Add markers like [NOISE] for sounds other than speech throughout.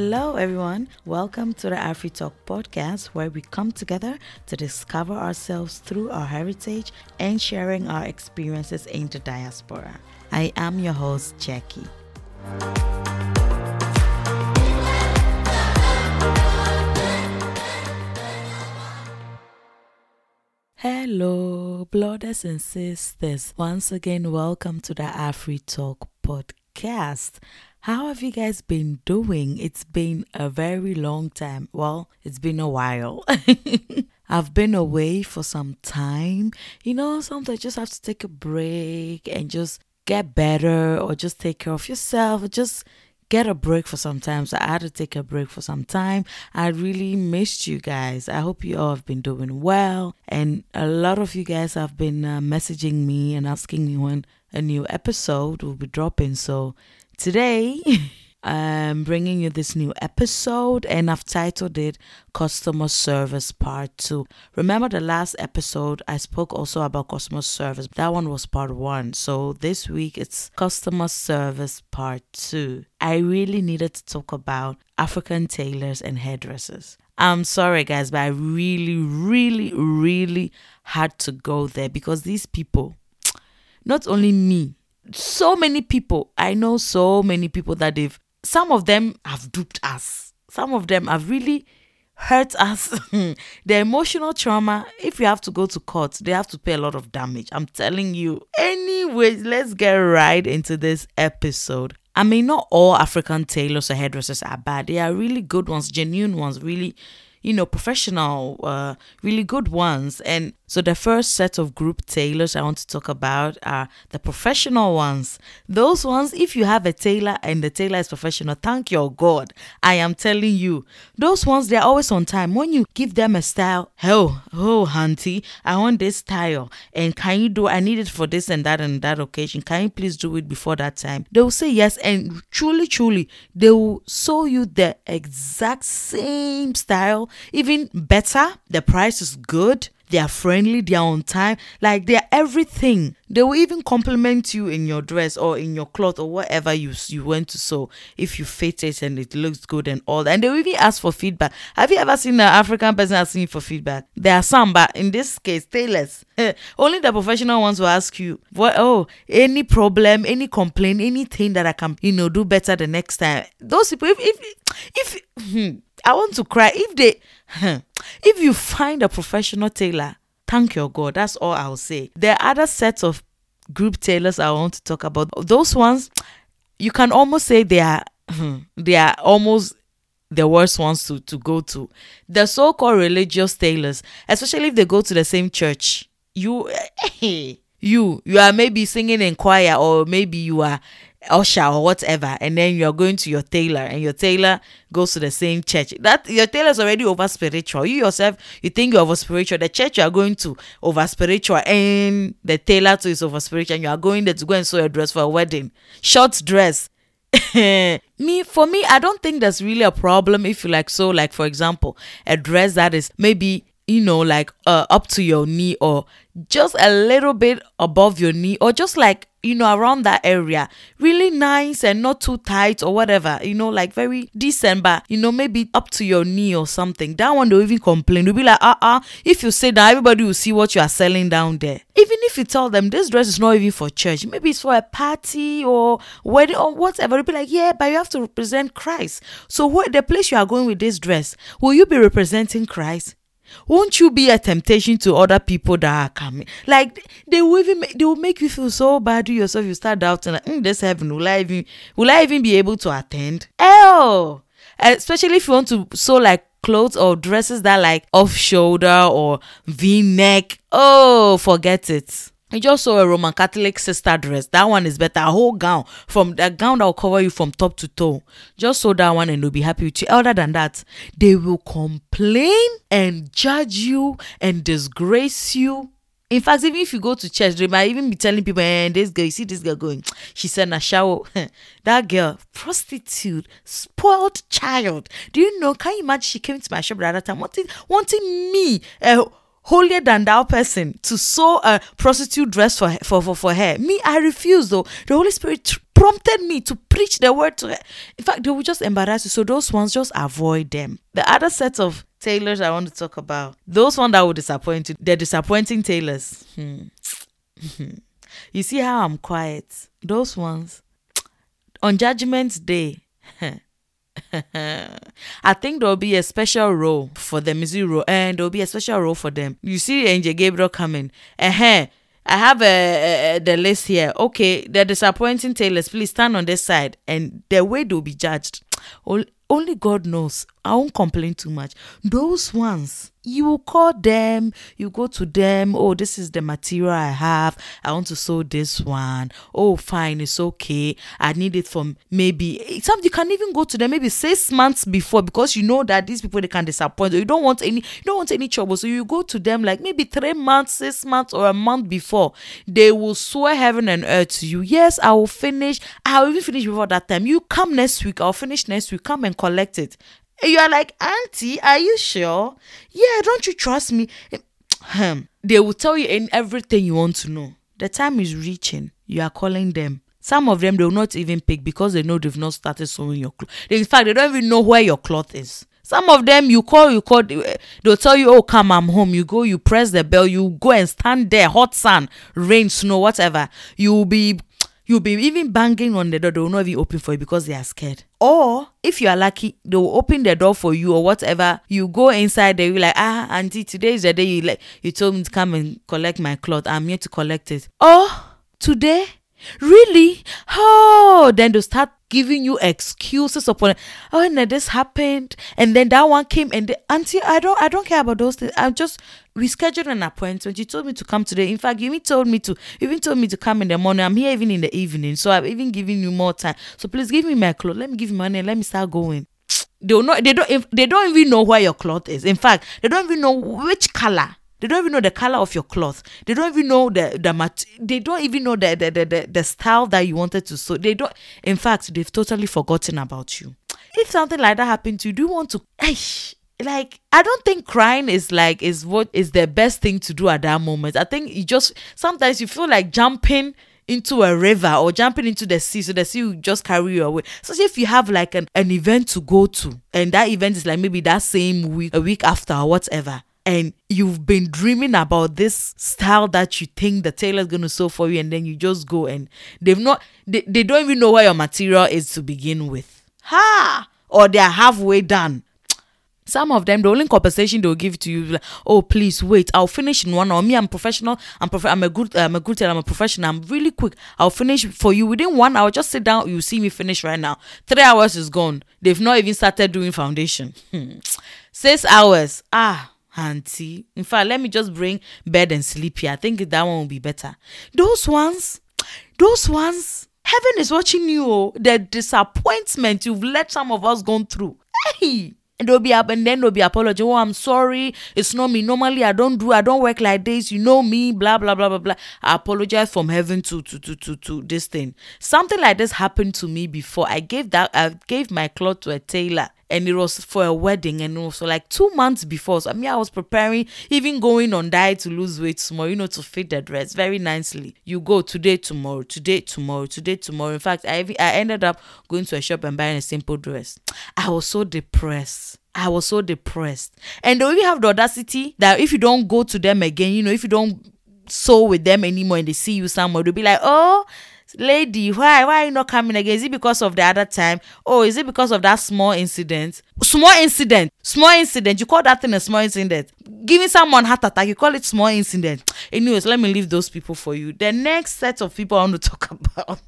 Hello, everyone. Welcome to the Afri Talk podcast, where we come together to discover ourselves through our heritage and sharing our experiences in the diaspora. I am your host, Jackie. Hello, brothers and sisters. Once again, welcome to the Afri Talk podcast. How have you guys been doing? It's been a very long time. Well, it's been a while. [LAUGHS] I've been away for some time. You know, sometimes you just have to take a break and just get better or just take care of yourself or just get a break for some time. So I had to take a break for some time. I really missed you guys. I hope you all have been doing well. And a lot of you guys have been uh, messaging me and asking me when a new episode will be dropping. So today, [LAUGHS] I'm bringing you this new episode and I've titled it Customer Service Part 2. Remember the last episode I spoke also about customer service. That one was part 1. So this week it's Customer Service Part 2. I really needed to talk about African tailors and hairdressers. I'm sorry guys, but I really really really had to go there because these people not only me so many people i know so many people that they've some of them have duped us. Some of them have really hurt us. [LAUGHS] the emotional trauma, if you have to go to court, they have to pay a lot of damage. I'm telling you. Anyways, let's get right into this episode. I mean, not all African tailors or hairdressers are bad. They are really good ones, genuine ones, really you know, professional, uh, really good ones. And so the first set of group tailors I want to talk about are the professional ones. Those ones, if you have a tailor and the tailor is professional, thank your God. I am telling you, those ones, they're always on time. When you give them a style, oh, oh, auntie, I want this style. And can you do, I need it for this and that and that occasion. Can you please do it before that time? They will say yes. And truly, truly, they will show you the exact same style even better. The price is good. They are friendly. They are on time. Like they are everything. They will even compliment you in your dress or in your cloth or whatever you you went to sew. If you fit it and it looks good and all that. And they will even ask for feedback. Have you ever seen an African person asking for feedback? There are some, but in this case, tailors. [LAUGHS] Only the professional ones will ask you, what oh, any problem, any complaint, anything that I can, you know, do better the next time. Those people, if if if hmm, I want to cry. If they, [LAUGHS] if you find a professional tailor, thank your God. That's all I'll say. There are other sets of group tailors I want to talk about. Those ones, you can almost say they are, [LAUGHS] they are almost the worst ones to, to go to. The so-called religious tailors, especially if they go to the same church. You, [LAUGHS] you, you are maybe singing in choir or maybe you are usher or whatever and then you're going to your tailor and your tailor goes to the same church. That your tailor is already over spiritual. You yourself you think you're over spiritual. The church you are going to over spiritual and the tailor too is over spiritual and you are going there to go and sew a dress for a wedding. Short dress. [LAUGHS] Me for me i don't think there's really a problem if you like so like for example a dress that is maybe you know like uh, up to your knee or just a little bit above your knee or just like you know around that area. Really nice and not too tight or whatever you know like very decent but you know maybe up to your knee or something. That one they'll even complain. They'll be like uh-uh if you say that everybody will see what you are selling down there. Even if you tell them this dress is not even for church. Maybe it's for a party or wedding or whatever they'll be like yeah but you have to represent christ. So what the place you are going with this dress will you be representing christ won't you be a temptation to other people that are coming? Like they will even make, they will make you feel so bad to yourself. You start doubting, like, mm, this heaven will I even will I even be able to attend? Oh, especially if you want to sew like clothes or dresses that like off shoulder or V neck. Oh, forget it. You just saw a Roman Catholic sister dress. That one is better. A whole gown from the gown that will cover you from top to toe. Just saw that one and they'll be happy with you. Other than that, they will complain and judge you and disgrace you. In fact, even if you go to church, they might even be telling people, and eh, this girl, you see this girl going, she said, a shower. [LAUGHS] that girl, prostitute, spoiled child. Do you know? Can you imagine she came to my shop the other time wanting, wanting me, uh, holier than thou person to sew a prostitute dress for, for, for, for her. Me, I refuse though. The Holy Spirit tr- prompted me to preach the word to her. In fact, they will just embarrass you. So those ones, just avoid them. The other set of tailors I want to talk about, those ones that will disappoint you, they're disappointing tailors. Hmm. you see how I'm quiet? Those ones, on Judgment Day, [LAUGHS] I think there'll be a special role for them. Is role? Eh, and there'll be a special role for them. You see Angel Gabriel coming. Uh-huh. I have a, a, a, the list here. Okay, the disappointing tailors, please stand on this side, and the way they'll be judged. [TSK] Only God knows. I won't complain too much. Those ones, you call them, you go to them. Oh, this is the material I have. I want to sew this one. Oh, fine, it's okay. I need it from maybe some. You can even go to them maybe six months before because you know that these people they can disappoint. You don't want any, you don't want any trouble. So you go to them like maybe three months, six months, or a month before. They will swear heaven and earth to you. Yes, I will finish. I will even finish before that time. You come next week. I'll finish next week. Come and collect it you are like, Auntie, are you sure? Yeah, don't you trust me? they will tell you in everything you want to know. The time is reaching. You are calling them. Some of them they will not even pick because they know they've not started sewing your clothes. In fact, they don't even know where your cloth is. Some of them you call, you call, they'll tell you, Oh, come, I'm home. You go, you press the bell, you go and stand there, hot sun, rain, snow, whatever. You'll be you'll be even banging on the door, they will not even open for you because they are scared. Or if you are lucky, they will open the door for you or whatever. You go inside, they will like, ah, auntie, today is the day you like you told me to come and collect my cloth. I'm here to collect it. Oh, today? Really? Oh, then they'll start giving you excuses upon oh and this happened and then that one came and the, auntie i don't i don't care about those things. I'm just rescheduled an appointment. You told me to come today. In fact you even told me to even told me to come in the morning. I'm here even in the evening so i've even given you more time. So please give me my clothes. Let me give you money let me start going. They don't know they don't they don't even know where your cloth is. In fact they don't even know which color they don't even know the color of your cloth. They don't even know the the mat- They don't even know the the, the the the style that you wanted to sew. They don't. In fact, they've totally forgotten about you. If something like that happened to you, do you want to? Like I don't think crying is like is what is the best thing to do at that moment. I think you just sometimes you feel like jumping into a river or jumping into the sea so the sea will just carry you away. So if you have like an, an event to go to and that event is like maybe that same week, a week after or whatever, and you've been dreaming about this style that you think the tailor's going to sew for you and then you just go and they've not they, they don't even know where your material is to begin with ha or they're halfway done some of them, the only compensation they'll give to you, like, oh please wait, I'll finish in one hour. Me, I'm professional. I'm prof- I'm a good, I'm a good tailor. I'm a professional. I'm really quick. I'll finish for you within one hour. Just sit down. You see me finish right now. Three hours is gone. They've not even started doing foundation. Six hours. Ah, auntie. In fact, let me just bring bed and sleep here. I think that one will be better. Those ones, those ones, heaven is watching you. Oh, the disappointment you've let some of us go through. Hey, and they'll be up and then they'll be apology. Oh, I'm sorry. It's not me. Normally I don't do I don't work like this. You know me, blah blah blah blah blah. I apologize from heaven to to to to to this thing. Something like this happened to me before. I gave that I gave my cloth to a tailor and it was for a wedding and also like two months before. So I mean I was preparing, even going on diet to lose weight small, you know, to fit the dress very nicely. You go today, tomorrow, today, tomorrow, today, tomorrow. In fact, I I ended up going to a shop and buying a simple dress. I was so depressed. I was so depressed. And they even have the audacity that if you don't go to them again, you know, if you don't sew with them anymore and they see you somewhere, they'll be like, oh, lady, why why are you not coming again? Is it because of the other time? Oh, is it because of that small incident? Small incident, small incident. You call that thing a small incident? Giving someone heart attack, you call it small incident. Anyways, let me leave those people for you. The next set of people I want to [LAUGHS] talk about.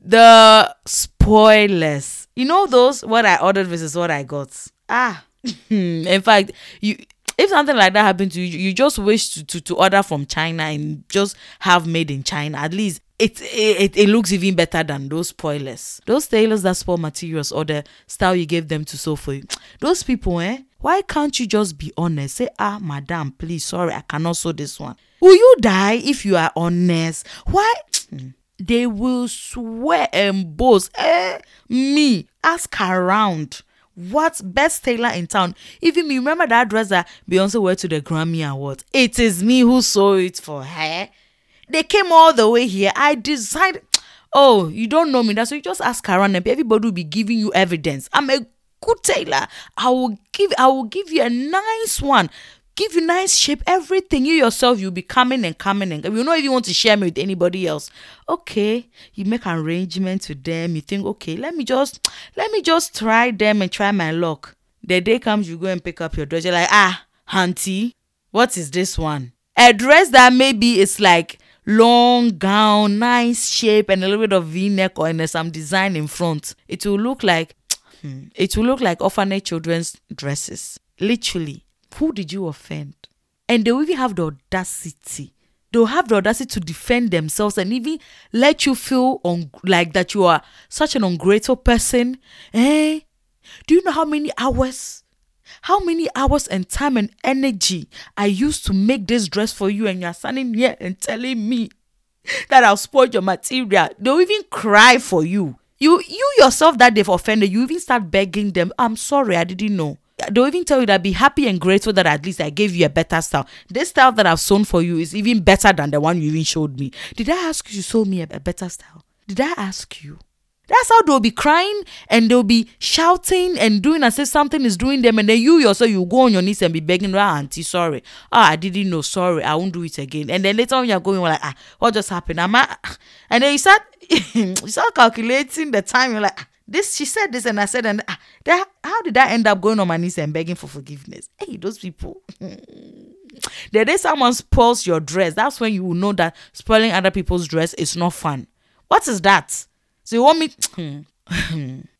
the spoilers. You know those what I ordered versus what I got. Ah, [LAUGHS] in fact, you if something like that happened to you, you just wish to, to, to order from China and just have made in China. At least it, it it looks even better than those spoilers. Those tailors that spoil materials or the style you gave them to sew for you. [TSK] Those people, eh? Why can't you just be honest? Say, ah, madam, please, sorry, I cannot sew this one. Will you die if you are honest? Why? [TSK] They will swear and boast. Eh, me, ask around What best tailor in town? Even me, remember that dress that Beyonce wore to the Grammy Awards? It is me who saw it for her. They came all the way here. I decided, [TSK] oh, you don't know me. That's why you just ask around and everybody will be giving you evidence. I'm a good tailor. I will give I will give you a nice one. Give you nice shape, everything. You yourself, you'll be coming and coming and you know if you want to share me with anybody else. Okay, you make arrangements with them. You think, okay, let me just let me just try them and try my luck. The day comes, you go and pick up your dress. You're like, ah, auntie, what is this one? A dress that maybe it's like long gown, nice shape, and a little bit of V-neck or and some design in front. It will look like hmm, it will look like orphanage children's dresses. Literally. Who did you offend? And they will even have the audacity. They'll have the audacity to defend themselves and even let you feel un- like that you are such an ungrateful person. Eh? Do you know how many hours how many hours and time and energy I used to make this dress for you, and you're standing here and telling me [LAUGHS] that I'll spoil your material. They'll even cry for you. You you yourself that they've offended, you even start begging them, I'm sorry, I didn't know. They'll even tell you that be happy and grateful that at least I gave you a better style. This style that I've sewn for you is even better than the one you even showed me. Did I ask you to sew me a, a better style? Did I ask you? That's how they'll be crying and they'll be shouting and doing as if something is doing them. And then you yourself, you go on your knees and be begging, ah, auntie, sorry. Ah, I didn't know, sorry, I won't do it again. And then later on, you're going, like, ah, what just happened? Am I? [LAUGHS] And then you start, [LAUGHS] you start calculating the time. You're like, ah, this, she said this, and I said, and ah, that, how did I end up going on my knees and begging for forgiveness? Hey, those people. [LAUGHS] the day someone spoils your dress, that's when you will know that spoiling other people's dress is not fun. What is that? So you want me? [TSK] [TSK]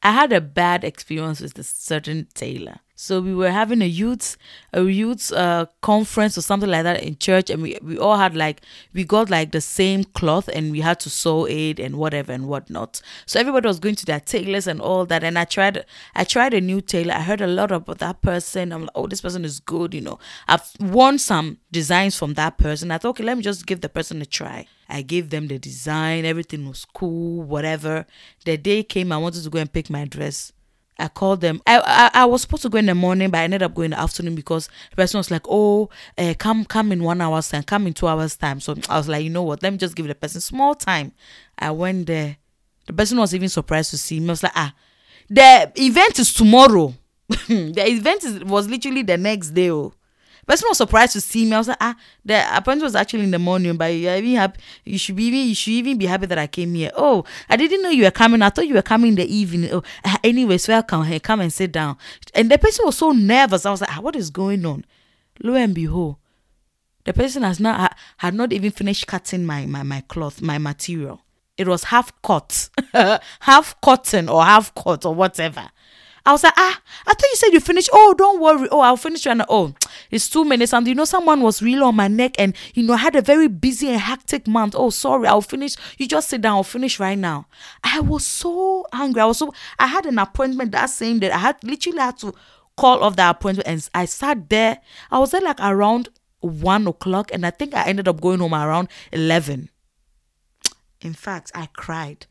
I had a bad experience with a certain tailor. So we were having a youth a youth uh, conference or something like that in church, and we we all had like we got like the same cloth, and we had to sew it and whatever and whatnot. So everybody was going to their tailors and all that. And I tried I tried a new tailor. I heard a lot about that person. I'm like, oh, this person is good. You know, I've worn some designs from that person. I thought, okay, let me just give the person a try. I gave them the design, everything was cool, whatever. The day came, I wanted to go and pick my dress. I called them. I, I, I was supposed to go in the morning, but I ended up going in the afternoon because the person was like, "Oh, uh, come come in one hour's time, come in two hours time." So I was like, you know what? Let me just give the person small time. I went there. The person was even surprised to see me. I was like, ah, the event is tomorrow. [LAUGHS] the event is, was literally the next day. Oh. Person was surprised to see me. I was like, ah, the appointment was actually in the morning, but you even happy. You should be even you should even be happy that I came here. Oh, I didn't know you were coming. I thought you were coming in the evening. Oh, uh, anyways, welcome. Hey, come and sit down. And the person was so nervous. I was like, ah, what is going on? Lo and behold, the person has not had not even finished cutting my my my cloth, my material. It was half cut, [LAUGHS] half cotton or half cut or whatever. I was like, ah, I thought you said you finished. Oh, don't worry. Oh, I'll finish now. Oh, it's two minutes. And you know, someone was really on my neck and, you know, I had a very busy and hectic month. Oh, sorry. I'll finish. You just sit down. I'll finish right now. I was so angry. I was so, I had an appointment that same day. I had literally had to call off the appointment and I sat there. I was there like around one o'clock and I think I ended up going home around 11. In fact, I cried.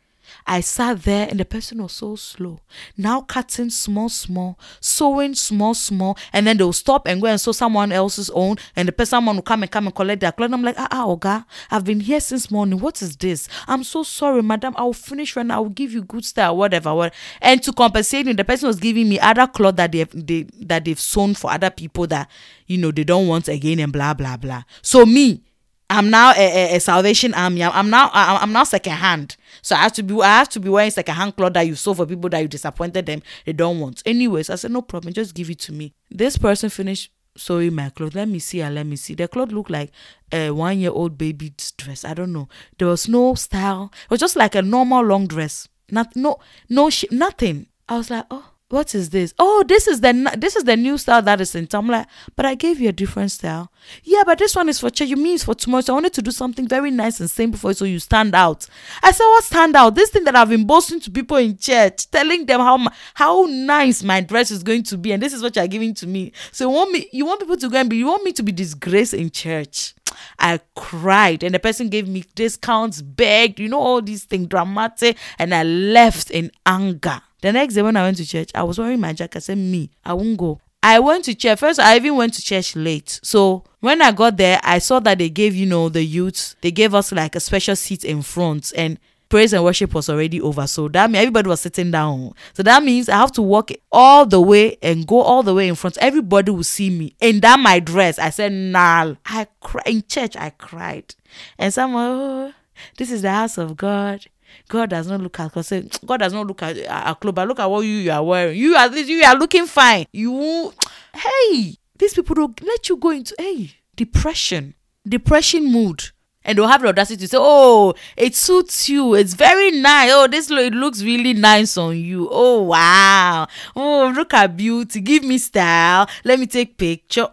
I sat there and the person was so slow. Now cutting small, small, sewing small, small, and then they'll stop and go and sew someone else's own, and the person someone will come and come and collect their clothes. I'm like, ah, ah, Oga, I've been here since morning. What is this? I'm so sorry, madam. I will finish right now. I will give you good style, whatever, whatever. And to compensate me, the person was giving me other clothes that they've they that they've sewn for other people that you know they don't want again and blah blah blah. So me, I'm now a, a, a Salvation Army. I'm now I'm now second hand. So I have to be I have to be wearing second hand cloth that you sew for people that you disappointed them. They don't want. Anyways, I said no problem. Just give it to me. This person finished sewing my clothes. Let me see and let me see. The cloth looked like a one year old baby's dress. I don't know. There was no style. It was just like a normal long dress. Not no no sh- nothing. I was like oh what is this? Oh, this is the this is the new style that is in town. I'm like, but I gave you a different style. Yeah, but this one is for church. You mean it's for tomorrow. So I wanted to do something very nice and simple for you so you stand out. I said, what stand out? This thing that I've been boasting to people in church, telling them how how nice my dress is going to be, and this is what you're giving to me. So you want me, you want people to go and be, you want me to be disgraced in church. I cried, and the person gave me discounts, begged, you know, all these things dramatic, and I left in anger The next day when I went to church, I was wearing my jacket. I said, Me, I won't go. I went to church. First, I even went to church late. So when I got there, I saw that they gave, you know, the youths, they gave us like a special seat in front. And praise and worship was already over. So that means everybody was sitting down. So that means I have to walk all the way and go all the way in front. Everybody will see me. And that my dress, I said, nah. I cried in church, I cried. And someone, oh, this is the house of God. God does not look at us. God does not look at our clothes, but look at what you, you are wearing. You are you are looking fine. You hey, these people don't let you go into hey depression, depression mood. And they'll have the audacity to say, Oh, it suits you. It's very nice. Oh, this it looks really nice on you. Oh wow. Oh, look at beauty. Give me style. Let me take picture.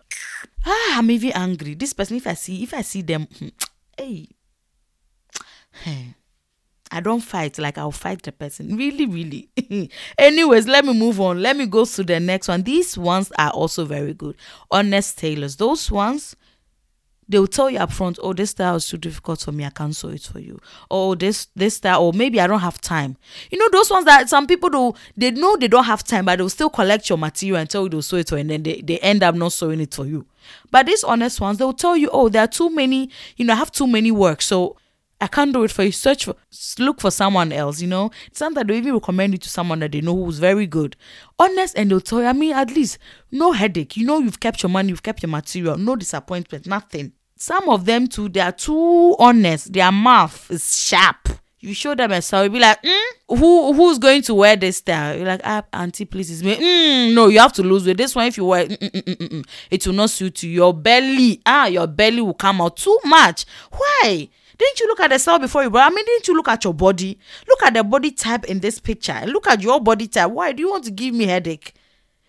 Ah, I'm even angry. This person, if I see, if I see them, hey, hey. I don't fight like I'll fight the person. Really, really. [LAUGHS] Anyways, let me move on. Let me go to the next one. These ones are also very good. Honest tailors. Those ones, they'll tell you up front, oh, this style is too difficult for me. I can't sew it for you. Oh, this this style, or maybe I don't have time. You know, those ones that some people do, they know they don't have time, but they'll still collect your material and tell you they'll sew it for you, and then they, they end up not sewing it for you. But these honest ones, they'll tell you, oh, there are too many, you know, I have too many work. So I can't do it for you. Search for, look for someone else, you know. Sometimes they even recommend you to someone that they know who's very good. Honest, and they'll tell you, I mean, at least no headache. You know, you've kept your money, you've kept your material, no disappointment, nothing. Some of them too, they are too honest. Their mouth is sharp. You show them a you be like, mm, who who's going to wear this style? You're like, ah, auntie, please, it's me. Mm, no, you have to lose weight. This one, if you wear, mm, mm, mm, it will not suit you. Your belly, ah, your belly will come out too much. Why? Didn't you look at the cell before you? I mean, didn't you look at your body? Look at the body type in this picture. Look at your body type. Why do you want to give me headache?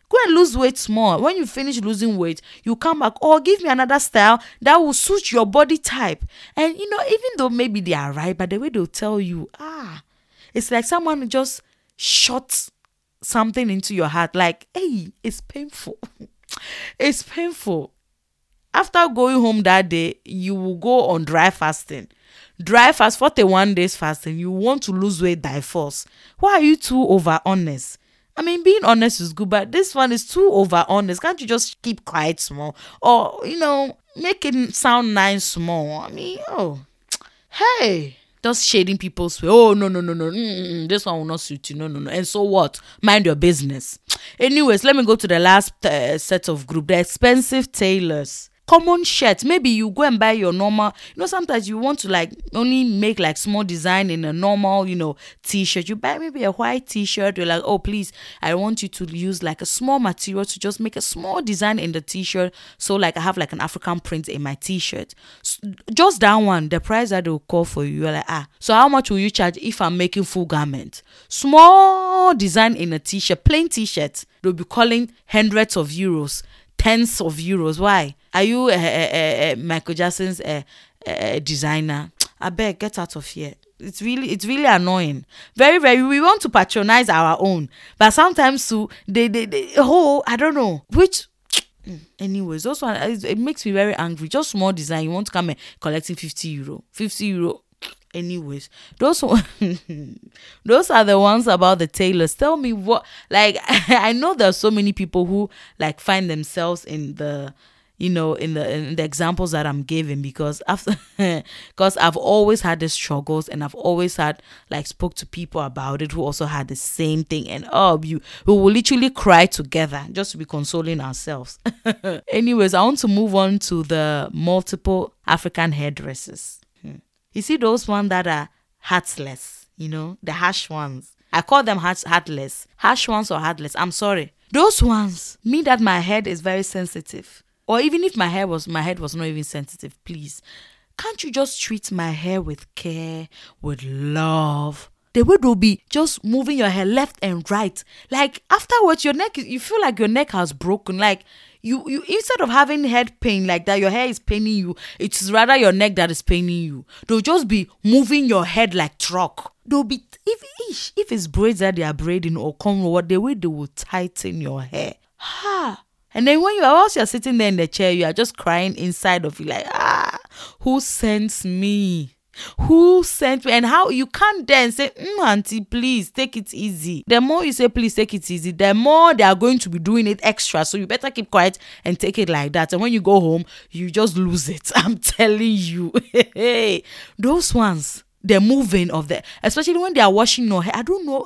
Go and lose weight small. When you finish losing weight, you come back or oh, give me another style that will suit your body type. And you know, even though maybe they are right, but the way they'll tell you, ah, it's like someone just shot something into your heart. Like, hey, it's painful. [LAUGHS] it's painful. After going home that day, you will go on dry fasting dry fast 41 days fasting you want to lose weight by force why are you too over honest I mean, being honest is good, but this one is too over honest. Can't you just keep quiet small? Or, you know, make it sound nice small? I mean, oh, hey, just shading people's way. Oh, no, no, no, no. Mm-mm, this one will not suit you. No, no, no. And so what? Mind your business. Anyways, let me go to the last uh, set of group the expensive tailors common shirt maybe you go and buy your normal you know sometimes you want to like only make like small design in a normal you know t-shirt you buy maybe a white t-shirt you're like oh please i want you to use like a small material to just make a small design in the t-shirt so like i have like an african print in my t-shirt just that one the price that they'll call for you you're like ah so how much will you charge if i'm making full garment small design in a t-shirt plain t-shirt they'll be calling hundreds of euros tens of euros. Why? Are you a, a, a, Michael Jackson's designer? I beg, get out of here. It's really, it's really annoying. Very, very. We want to patronize our own, but sometimes too, they, they, they oh, I don't know which. Mm, anyways, those one it makes me very angry. Just small design. You want to come and collecting fifty euro, fifty euro anyways those [LAUGHS] those are the ones about the tailors tell me what like [LAUGHS] i know there are so many people who like find themselves in the you know in the in the examples that i'm giving because after [LAUGHS] because i've always had the struggles and i've always had like spoke to people about it who also had the same thing and oh you we will literally cry together just to be consoling ourselves [LAUGHS] anyways i want to move on to the multiple african hairdressers hmm. you see those ones that are heartless, you know, the harsh ones. I call them heart- heartless. Harsh ones or heartless. I'm sorry. Those ones mean that my head is very sensitive. Or even if my hair was my head was not even sensitive, please. Can't you just treat my hair with care, with love? The way they'll be just moving your hair left and right. Like afterwards, your neck you feel like your neck has broken. Like you you instead of having head pain like that your hair is paining you it's rather your neck that is paining you they'll just be moving your head like truck they'll be if ish, if it's braids that they are braiding or what the way they will tighten your hair ha and then when you are whilst you're sitting there in the chair you are just crying inside of you like ah who sends me? Who sent me? And how you can't then say mm, auntie please take it easy. The more you say please take it easy the more they are going to be doing it extra. So you better keep quiet and take it like that. And when you go home you just lose it. [LAUGHS] I'm telling you. [LAUGHS] Hey. those ones the moving of the especially when they are washing your hair i don't know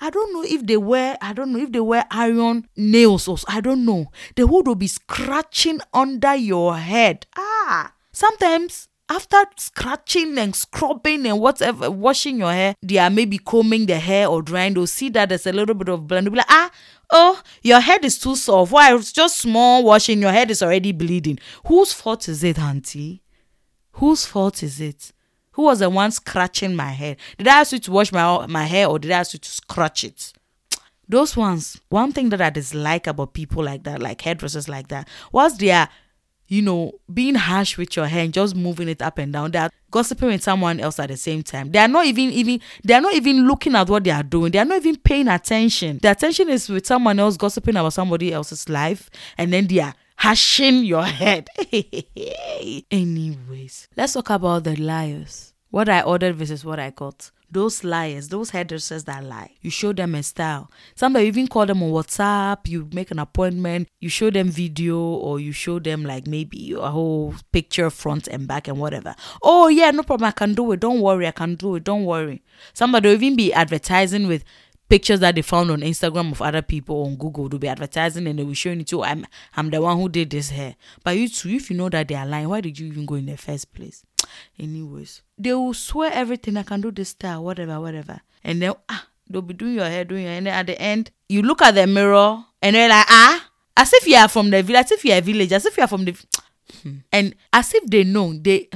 i don't know if they wear i don't know if they wear iron nails or i don't know the wood will be scratching under your head ah sometimes after scratching and scrubbing and whatever, washing your hair, they are maybe combing the hair or drying. They'll see that there's a little bit of blood. They'll be like, ah, oh, your head is too soft. Why? It's just small washing. Your head is already bleeding. Whose fault is it, auntie? Whose fault is it? Who was the one scratching my hair? Did I ask you to wash my my hair or did I ask you to scratch it? Those ones, one thing that I dislike about people like that, like hairdressers like that, was they are you know, being harsh with your hair and just moving it up and down. They are gossiping with someone else at the same time. They are not even even they are not even looking at what they are doing. They are not even paying attention. The attention is with someone else gossiping about somebody else's life, and then they are hashing your head. [LAUGHS] Anyways, let's talk about the liars. What I ordered versus what I got those liars, those hairdressers that lie. You show them a style. Somebody even call them on WhatsApp, you make an appointment, you show them video or you show them like maybe a whole picture front and back and whatever. Oh yeah, no problem, I can do it. Don't worry, I can do it. Don't worry. Somebody even be advertising with pictures that they found on Instagram of other people on Google. They'll be advertising and they will show you too. I'm I'm the one who did this hair. But you too, if you know that they are lying, why did you even go in the first place? [TSK] Anyways, they will swear everything I can do this style, whatever, whatever. And then ah, they'll be doing your hair, doing your hair. And then at the end, you look at the mirror and they're like, ah, as if you are from the village, as if you're a village, as if you are from the [TSK] and as if they know, they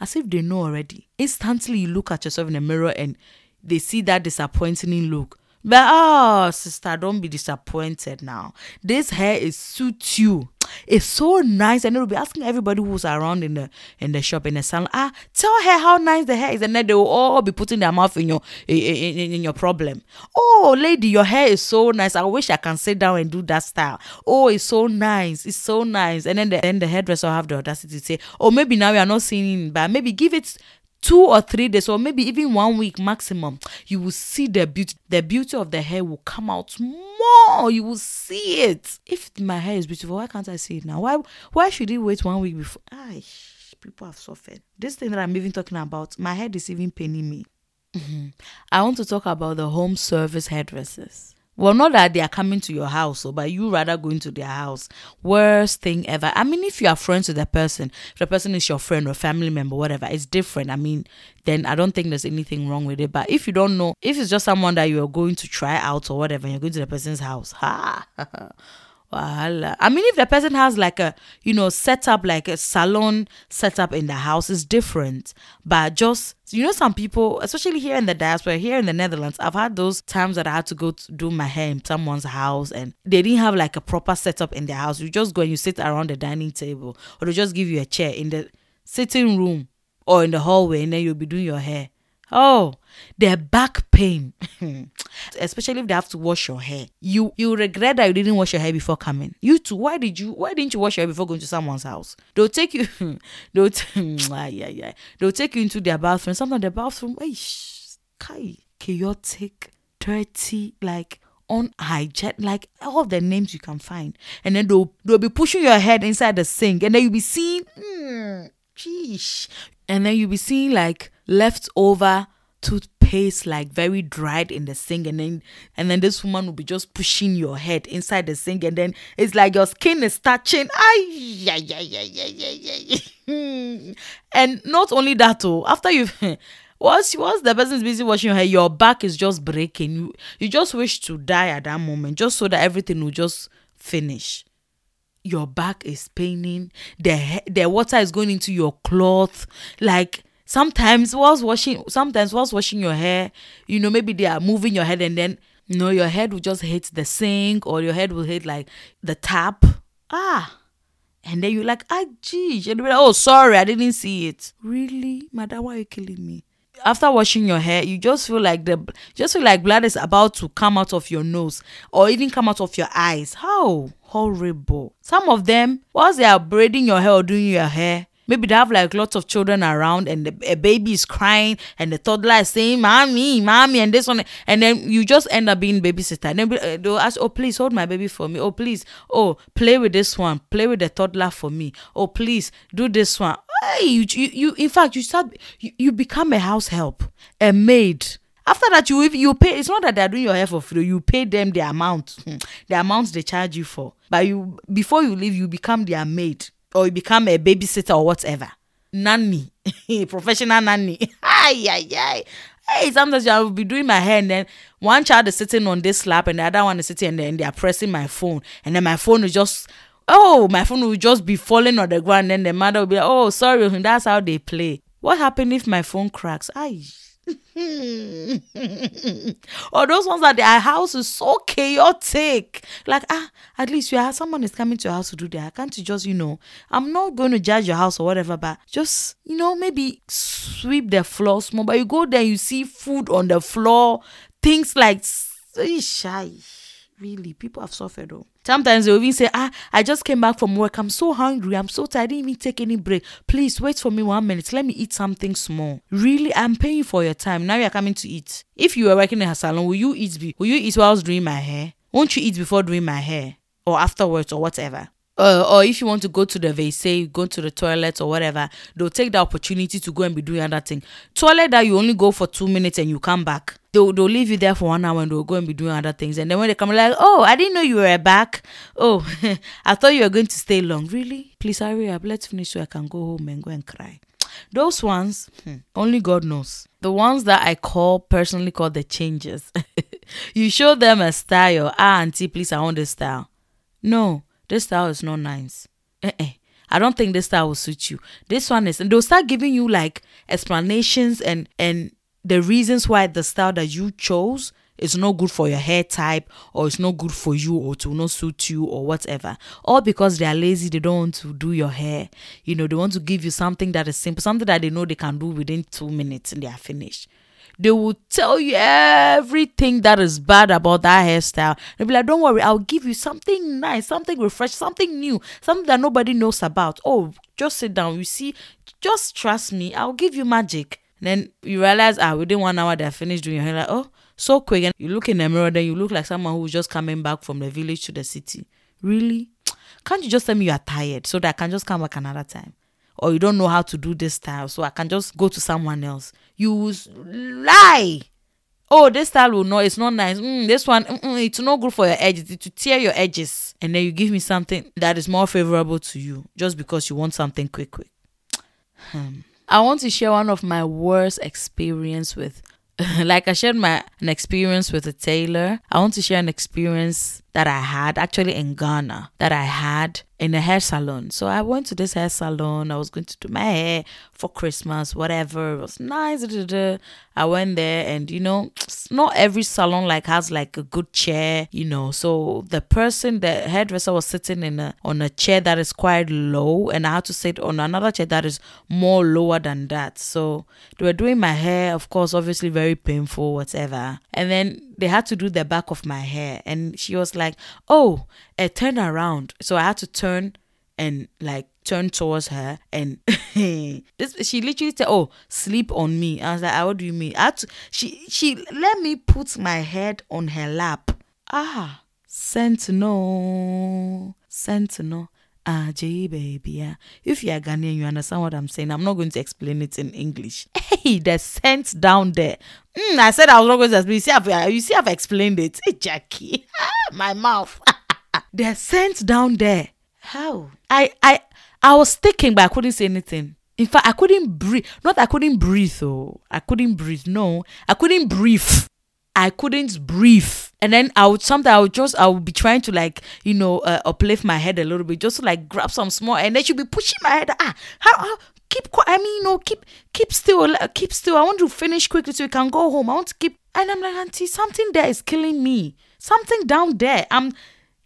as if they know already. Instantly you look at yourself in the mirror and they see that disappointing look. But oh sister, don't be disappointed now. This hair is suit you. It's so nice. And it'll be asking everybody who's around in the in the shop in the salon ah tell her how nice the hair is. And then they will all be putting their mouth in your in, in, in your problem. Oh lady your hair is so nice. I wish i can sit down and do that style. Oh it's so nice. It's so nice. And then the, then the hairdresser will have the audacity to say oh maybe now we are not seeing but maybe give it two or three days or maybe even one week maximum you will see the beauty the beauty of the hair will come out more. You will see it. If my hair is beautiful why can't i see it now? Why why should it wait one week before? Ay, people have suffered. This thing that i'm even talking about my head is even paining me. Mm-hmm. i want to talk about the home service hairdressers well, not that they are coming to your house, or but you rather going to their house. Worst thing ever. I mean, if you are friends with the person, if the person is your friend or family member, whatever, it's different. I mean, then I don't think there's anything wrong with it. But if you don't know, if it's just someone that you are going to try out or whatever, and you're going to the person's house, ha. [LAUGHS] Voila. I mean, if the person has like a, you know, set up like a salon setup in the house, is different. But just, you know, some people, especially here in the diaspora, here in the Netherlands, I've had those times that I had to go to do my hair in someone's house and they didn't have like a proper setup in their house. You just go and you sit around the dining table or they just give you a chair in the sitting room or in the hallway and then you'll be doing your hair. Oh, their back pain, [LAUGHS] especially if they have to wash your hair. You you regret that you didn't wash your hair before coming. You too. Why did you? Why didn't you wash your hair before going to someone's house? They'll take you. [LAUGHS] they'll t- [LAUGHS] yeah yeah. They'll take you into their bathroom. Sometimes the bathroom, kai chaotic, dirty, like unhygienic, like all the names you can find. And then they'll they'll be pushing your head inside the sink, and then you'll be seeing, mm, geez, and then you'll be seeing like leftover toothpaste like very dried in the sink and then and then this woman will be just pushing your head inside the sink and then it's like your skin is touching ay, ay, ay, ay, and not only that oh after you [LAUGHS] once once the person is busy washing your hair your back is just breaking. You you just wish to die at that moment just so that everything will just finish. Your back is paining. The the water is going into your cloth. Like sometimes whilst washing sometimes whilst washing your hair you know maybe they are moving your head and then you know your head will just hit the sink or your head will hit like the tap. Ah. And then you're like ah geez. And like, oh sorry i didn't see it. Really? Madam why are you killing me? After washing your hair you just feel like the just feel like blood is about to come out of your nose or even come out of your eyes. How horrible. Some of them whilst they are braiding your hair or doing your hair maybe they have like lots of children around and the, a baby is crying and the toddler is saying mommy mommy and this one. And then you just end up being babysitter and then uh, they'll ask oh please hold my baby for me. Oh please. Oh play with this one. Play with the toddler for me. Oh please do this one. Hey, you, you, you in fact you start you, you become a house help a maid. After that you you pay it's not that they're doing your hair for free. You pay them the amount. Hmm, the amount they charge you for. But you before you leave you become their maid or you become a babysitter or whatever. Nanny. [LAUGHS] Professional nanny. [LAUGHS] Ay ay ay. Hey sometimes i will be doing my hair and then one child is sitting on this lap and the other one is sitting and then they are pressing my phone. And then my phone is just oh my phone will just be falling on the ground and then the mother will be like oh sorry oh, that's how they play. What happened if my phone cracks? Ay [LAUGHS] or those ones that their house is so chaotic. Like, ah, at least you have someone is coming to your house to do that. I can't you just, you know, I'm not going to judge your house or whatever, but just, you know, maybe sweep the floor small. But you go there, you see food on the floor, things like shy. Really, people have suffered though. Sometimes they'll even say, Ah, I just came back from work. I'm so hungry. I'm so tired. I didn't even take any break. Please wait for me one minute. Let me eat something small. Really, I'm paying for your time. Now you're coming to eat. If you were working in a salon, will you eat be will you eat while I was doing my hair? Won't you eat before doing my hair? Or afterwards or whatever? Uh, or if you want to go to the WC, go to the toilet or whatever, they'll take the opportunity to go and be doing other thing. Toilet that you only go for two minutes and you come back. They'll, they'll leave you there for one hour and they'll go and be doing other things. And then when they come, like, oh, I didn't know you were back. Oh, [LAUGHS] I thought you were going to stay long. Really? Please hurry up. Let's finish so I can go home and go and cry. Those ones, hmm, only God knows. The ones that I call personally call the changes. [LAUGHS] you show them a style. Ah, auntie, please, I want this style. No, this style is not nice. I don't think this style will suit you. This one is, and they'll start giving you like explanations and and the reasons why the style that you chose is not good for your hair type or it's not good for you or to not suit you or whatever. All because they are lazy, they don't want to do your hair. You know, they want to give you something that is simple, something that they know they can do within two minutes and they are finished they will tell you everything that is bad about that hairstyle. They'll be like, don't worry, I'll give you something nice, something refresh, something new, something that nobody knows about. Oh, just sit down. You see, just trust me, I'll give you magic. Then you realize, ah, within one hour they're finished doing your hair. Like, oh, so quick. And you look in the mirror, then you look like someone who's just coming back from the village to the city. Really? Can't you just tell me you are tired so that I can just come back another time? Or you don't know how to do this style, so I can just go to someone else. You lie. Oh, this style will not, it's not nice. Mm, this one, it's not good for your edges. It will tear your edges. And then you give me something that is more favorable to you just because you want something quick, quick. [SIGHS] Hmm. I want to share one of my worst experience with [LAUGHS] like I shared my an experience with a tailor. I want to share an experience that I had actually in Ghana that I had in a hair salon. So I went to this hair salon. I was going to do my hair for Christmas, whatever. It was nice. I went there and you know, not every salon like has like a good chair, you know. So the person, the hairdresser was sitting in a on a chair that is quite low and I had to sit on another chair that is more lower than that. So they were doing my hair, of course, obviously very painful, whatever. And then they had to do the back of my hair. And she was like oh uh, turn around. So i had to turn and like turn towards her and [LAUGHS] this she literally said oh sleep on me. I was like ah, what do you mean? I had to, she she let me put my head on her lap. Ah sentinel sentinel Ah, J baby, yeah. If you are Ghanaian, you understand what I'm saying. I'm not going to explain it in English. Hey, the scent down there. Mm, I said I was not going to explain. You see, I've, you see, I've explained it. Hey, Jackie, [LAUGHS] my mouth. [LAUGHS] the scent down there. How? I, I, I was thinking, but I couldn't say anything. In fact, I couldn't breathe. Not I couldn't breathe. Oh, I couldn't breathe. No, I couldn't breathe. [LAUGHS] I couldn't breathe. And then I would sometimes I would just I would be trying to like you know uh, uplift my head a little bit just to like grab some small and then she'd be pushing my head ah how, how keep quiet I mean you know keep keep still keep still. I want to finish quickly so you can go home. I want to keep and I'm like auntie something there is killing me. Something down there. I'm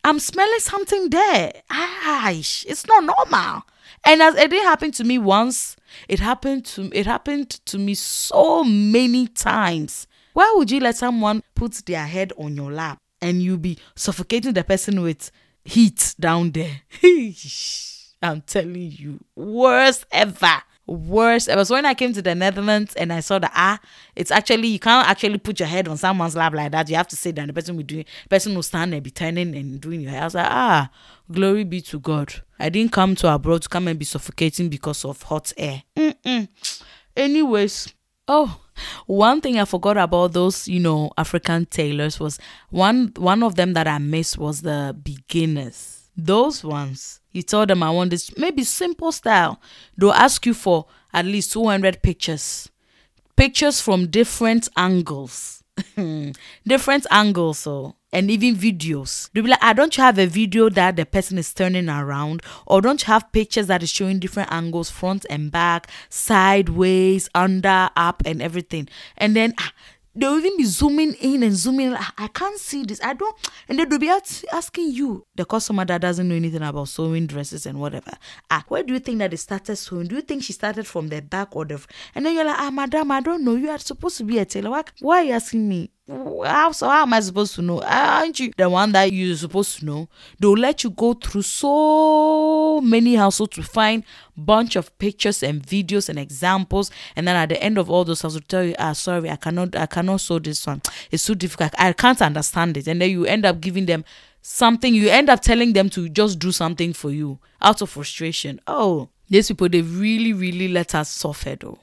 I'm smelling something there. Ah it's not normal. And as it didn't happen to me once. It happened to it happened to me so many times why would you let someone put their head on your lap and you be suffocating the person with heat down there? [LAUGHS] I'm telling you, worst ever worst ever. So when I came to the Netherlands and I saw that ah, it's actually you can't actually put your head on someone's lap like that. You have to sit down. The person will do person will stand and be turning and doing your hair. I was like, ah, glory be to God. I didn't come to abroad to come and be suffocating because of hot air. Mm-mm. Anyways, oh, one thing I forgot about those, you know, African tailors was one one of them that I missed was the beginners those ones, you tell them I want this maybe simple style. They'll ask you for at least 200 pictures. Pictures from different angles. [LAUGHS] different angles, so and even videos. They'll be like, ah, don't you have a video that the person is turning around, or don't you have pictures that is showing different angles, front and back, sideways, under, up, and everything. And then ah, they'll even be zooming in and zooming. Like, I can't see this. I don't. And then they'll be asking you, the customer that doesn't know anything about sewing dresses and whatever. Ah, where do you think that they started sewing? Do you think she started from the back or the? And then you're like, ah, madam, I don't know. You are supposed to be a tailor. Why, why are you asking me? How so how am I supposed to know? Aren't you the one that you're supposed to know? They'll let you go through so many households to find bunch of pictures and videos and examples, and then at the end of all those, will tell you, ah, sorry, I cannot, I cannot solve this one. It's too difficult. I can't understand it, and then you end up giving them something. You end up telling them to just do something for you out of frustration. Oh, these people they really, really let us suffer though.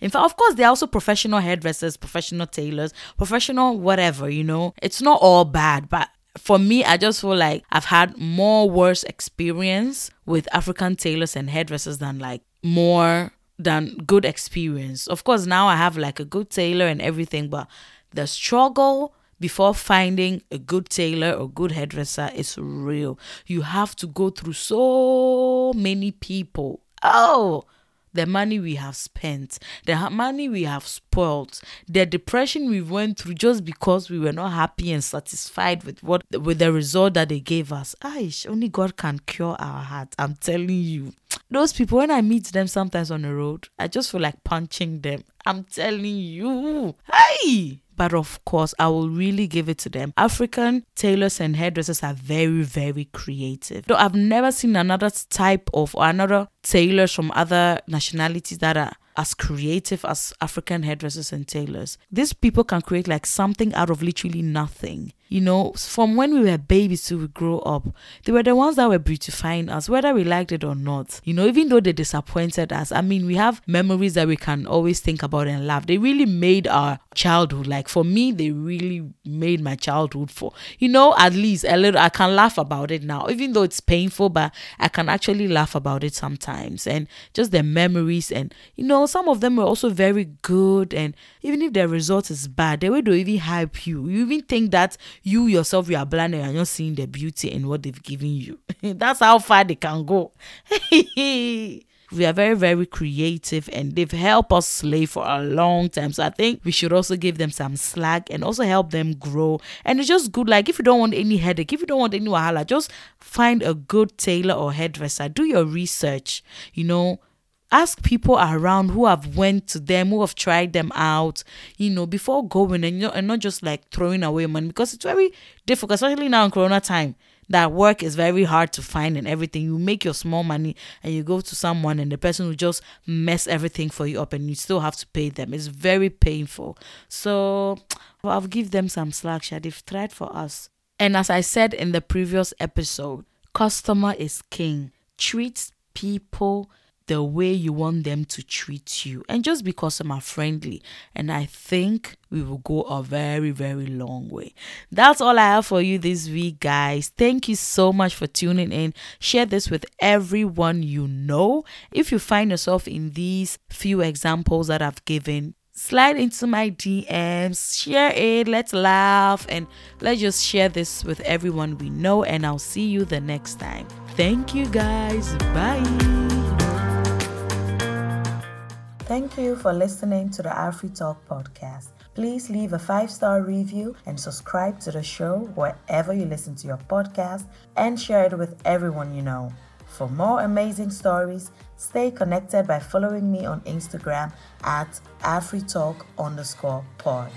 In fact, of course, they're also professional hairdressers, professional tailors, professional whatever, you know. It's not all bad, but for me, I just feel like I've had more worse experience with African tailors and hairdressers than like more than good experience. Of course, now I have like a good tailor and everything, but the struggle before finding a good tailor or good hairdresser is real. You have to go through so many people. Oh, the money we have spent, the money we have spoiled, the depression we went through just because we were not happy and satisfied with what with the result that they gave us. Aish, only God can cure our hearts. I'm telling you. Those people, when I meet them sometimes on the road, I just feel like punching them. I'm telling you. Hey! But of course, I will really give it to them. African tailors and hairdressers are very, very creative. Though I've never seen another type of or another tailors from other nationalities that are as creative as African hairdressers and tailors. These people can create like something out of literally nothing. You know, from when we were babies till we grow up, they were the ones that were beautifying us, whether we liked it or not. You know, even though they disappointed us, I mean, we have memories that we can always think about and laugh. They really made our childhood. Like for me, they really made my childhood for, you know, at least a little. I can laugh about it now, even though it's painful, but I can actually laugh about it sometimes. And just the memories, and you know, some of them were also very good. And even if the result is bad, they will even hype you. You even think that you yourself you are blind and you're not seeing the beauty in what they've given you. [LAUGHS] That's how far they can go. [LAUGHS] we are very very creative and they've helped us slave for a long time so i think we should also give them some slack and also help them grow and it's just good like if you don't want any headache if you don't want any wahala just find a good tailor or hairdresser do your research you know ask people around who have went to them who have tried them out you know before going and, you know, and not just like throwing away money because it's very difficult especially now in corona time that work is very hard to find and everything. You make your small money and you go to someone and the person will just mess everything for you up and you still have to pay them. It's very painful. So [TSK] i'll give them some slack they've tried for us. And as i said in the previous episode customer is king. Treat people the way you want them to treat you and just be customer friendly and i think we will go a very very long way that's all i have for you this week guys thank you so much for tuning in share this with everyone you know if you find yourself in these few examples that i've given slide into my DMs, share it, let's laugh, and let's just share this with everyone we know. And I'll see you the next time. Thank you guys. Bye. Thank you for listening to the Afri Talk podcast. Please leave a five star review and subscribe to the show wherever you listen to your podcast and share it with everyone you know. For more amazing stories, stay connected by following me on Instagram at AfriTalk underscore pod.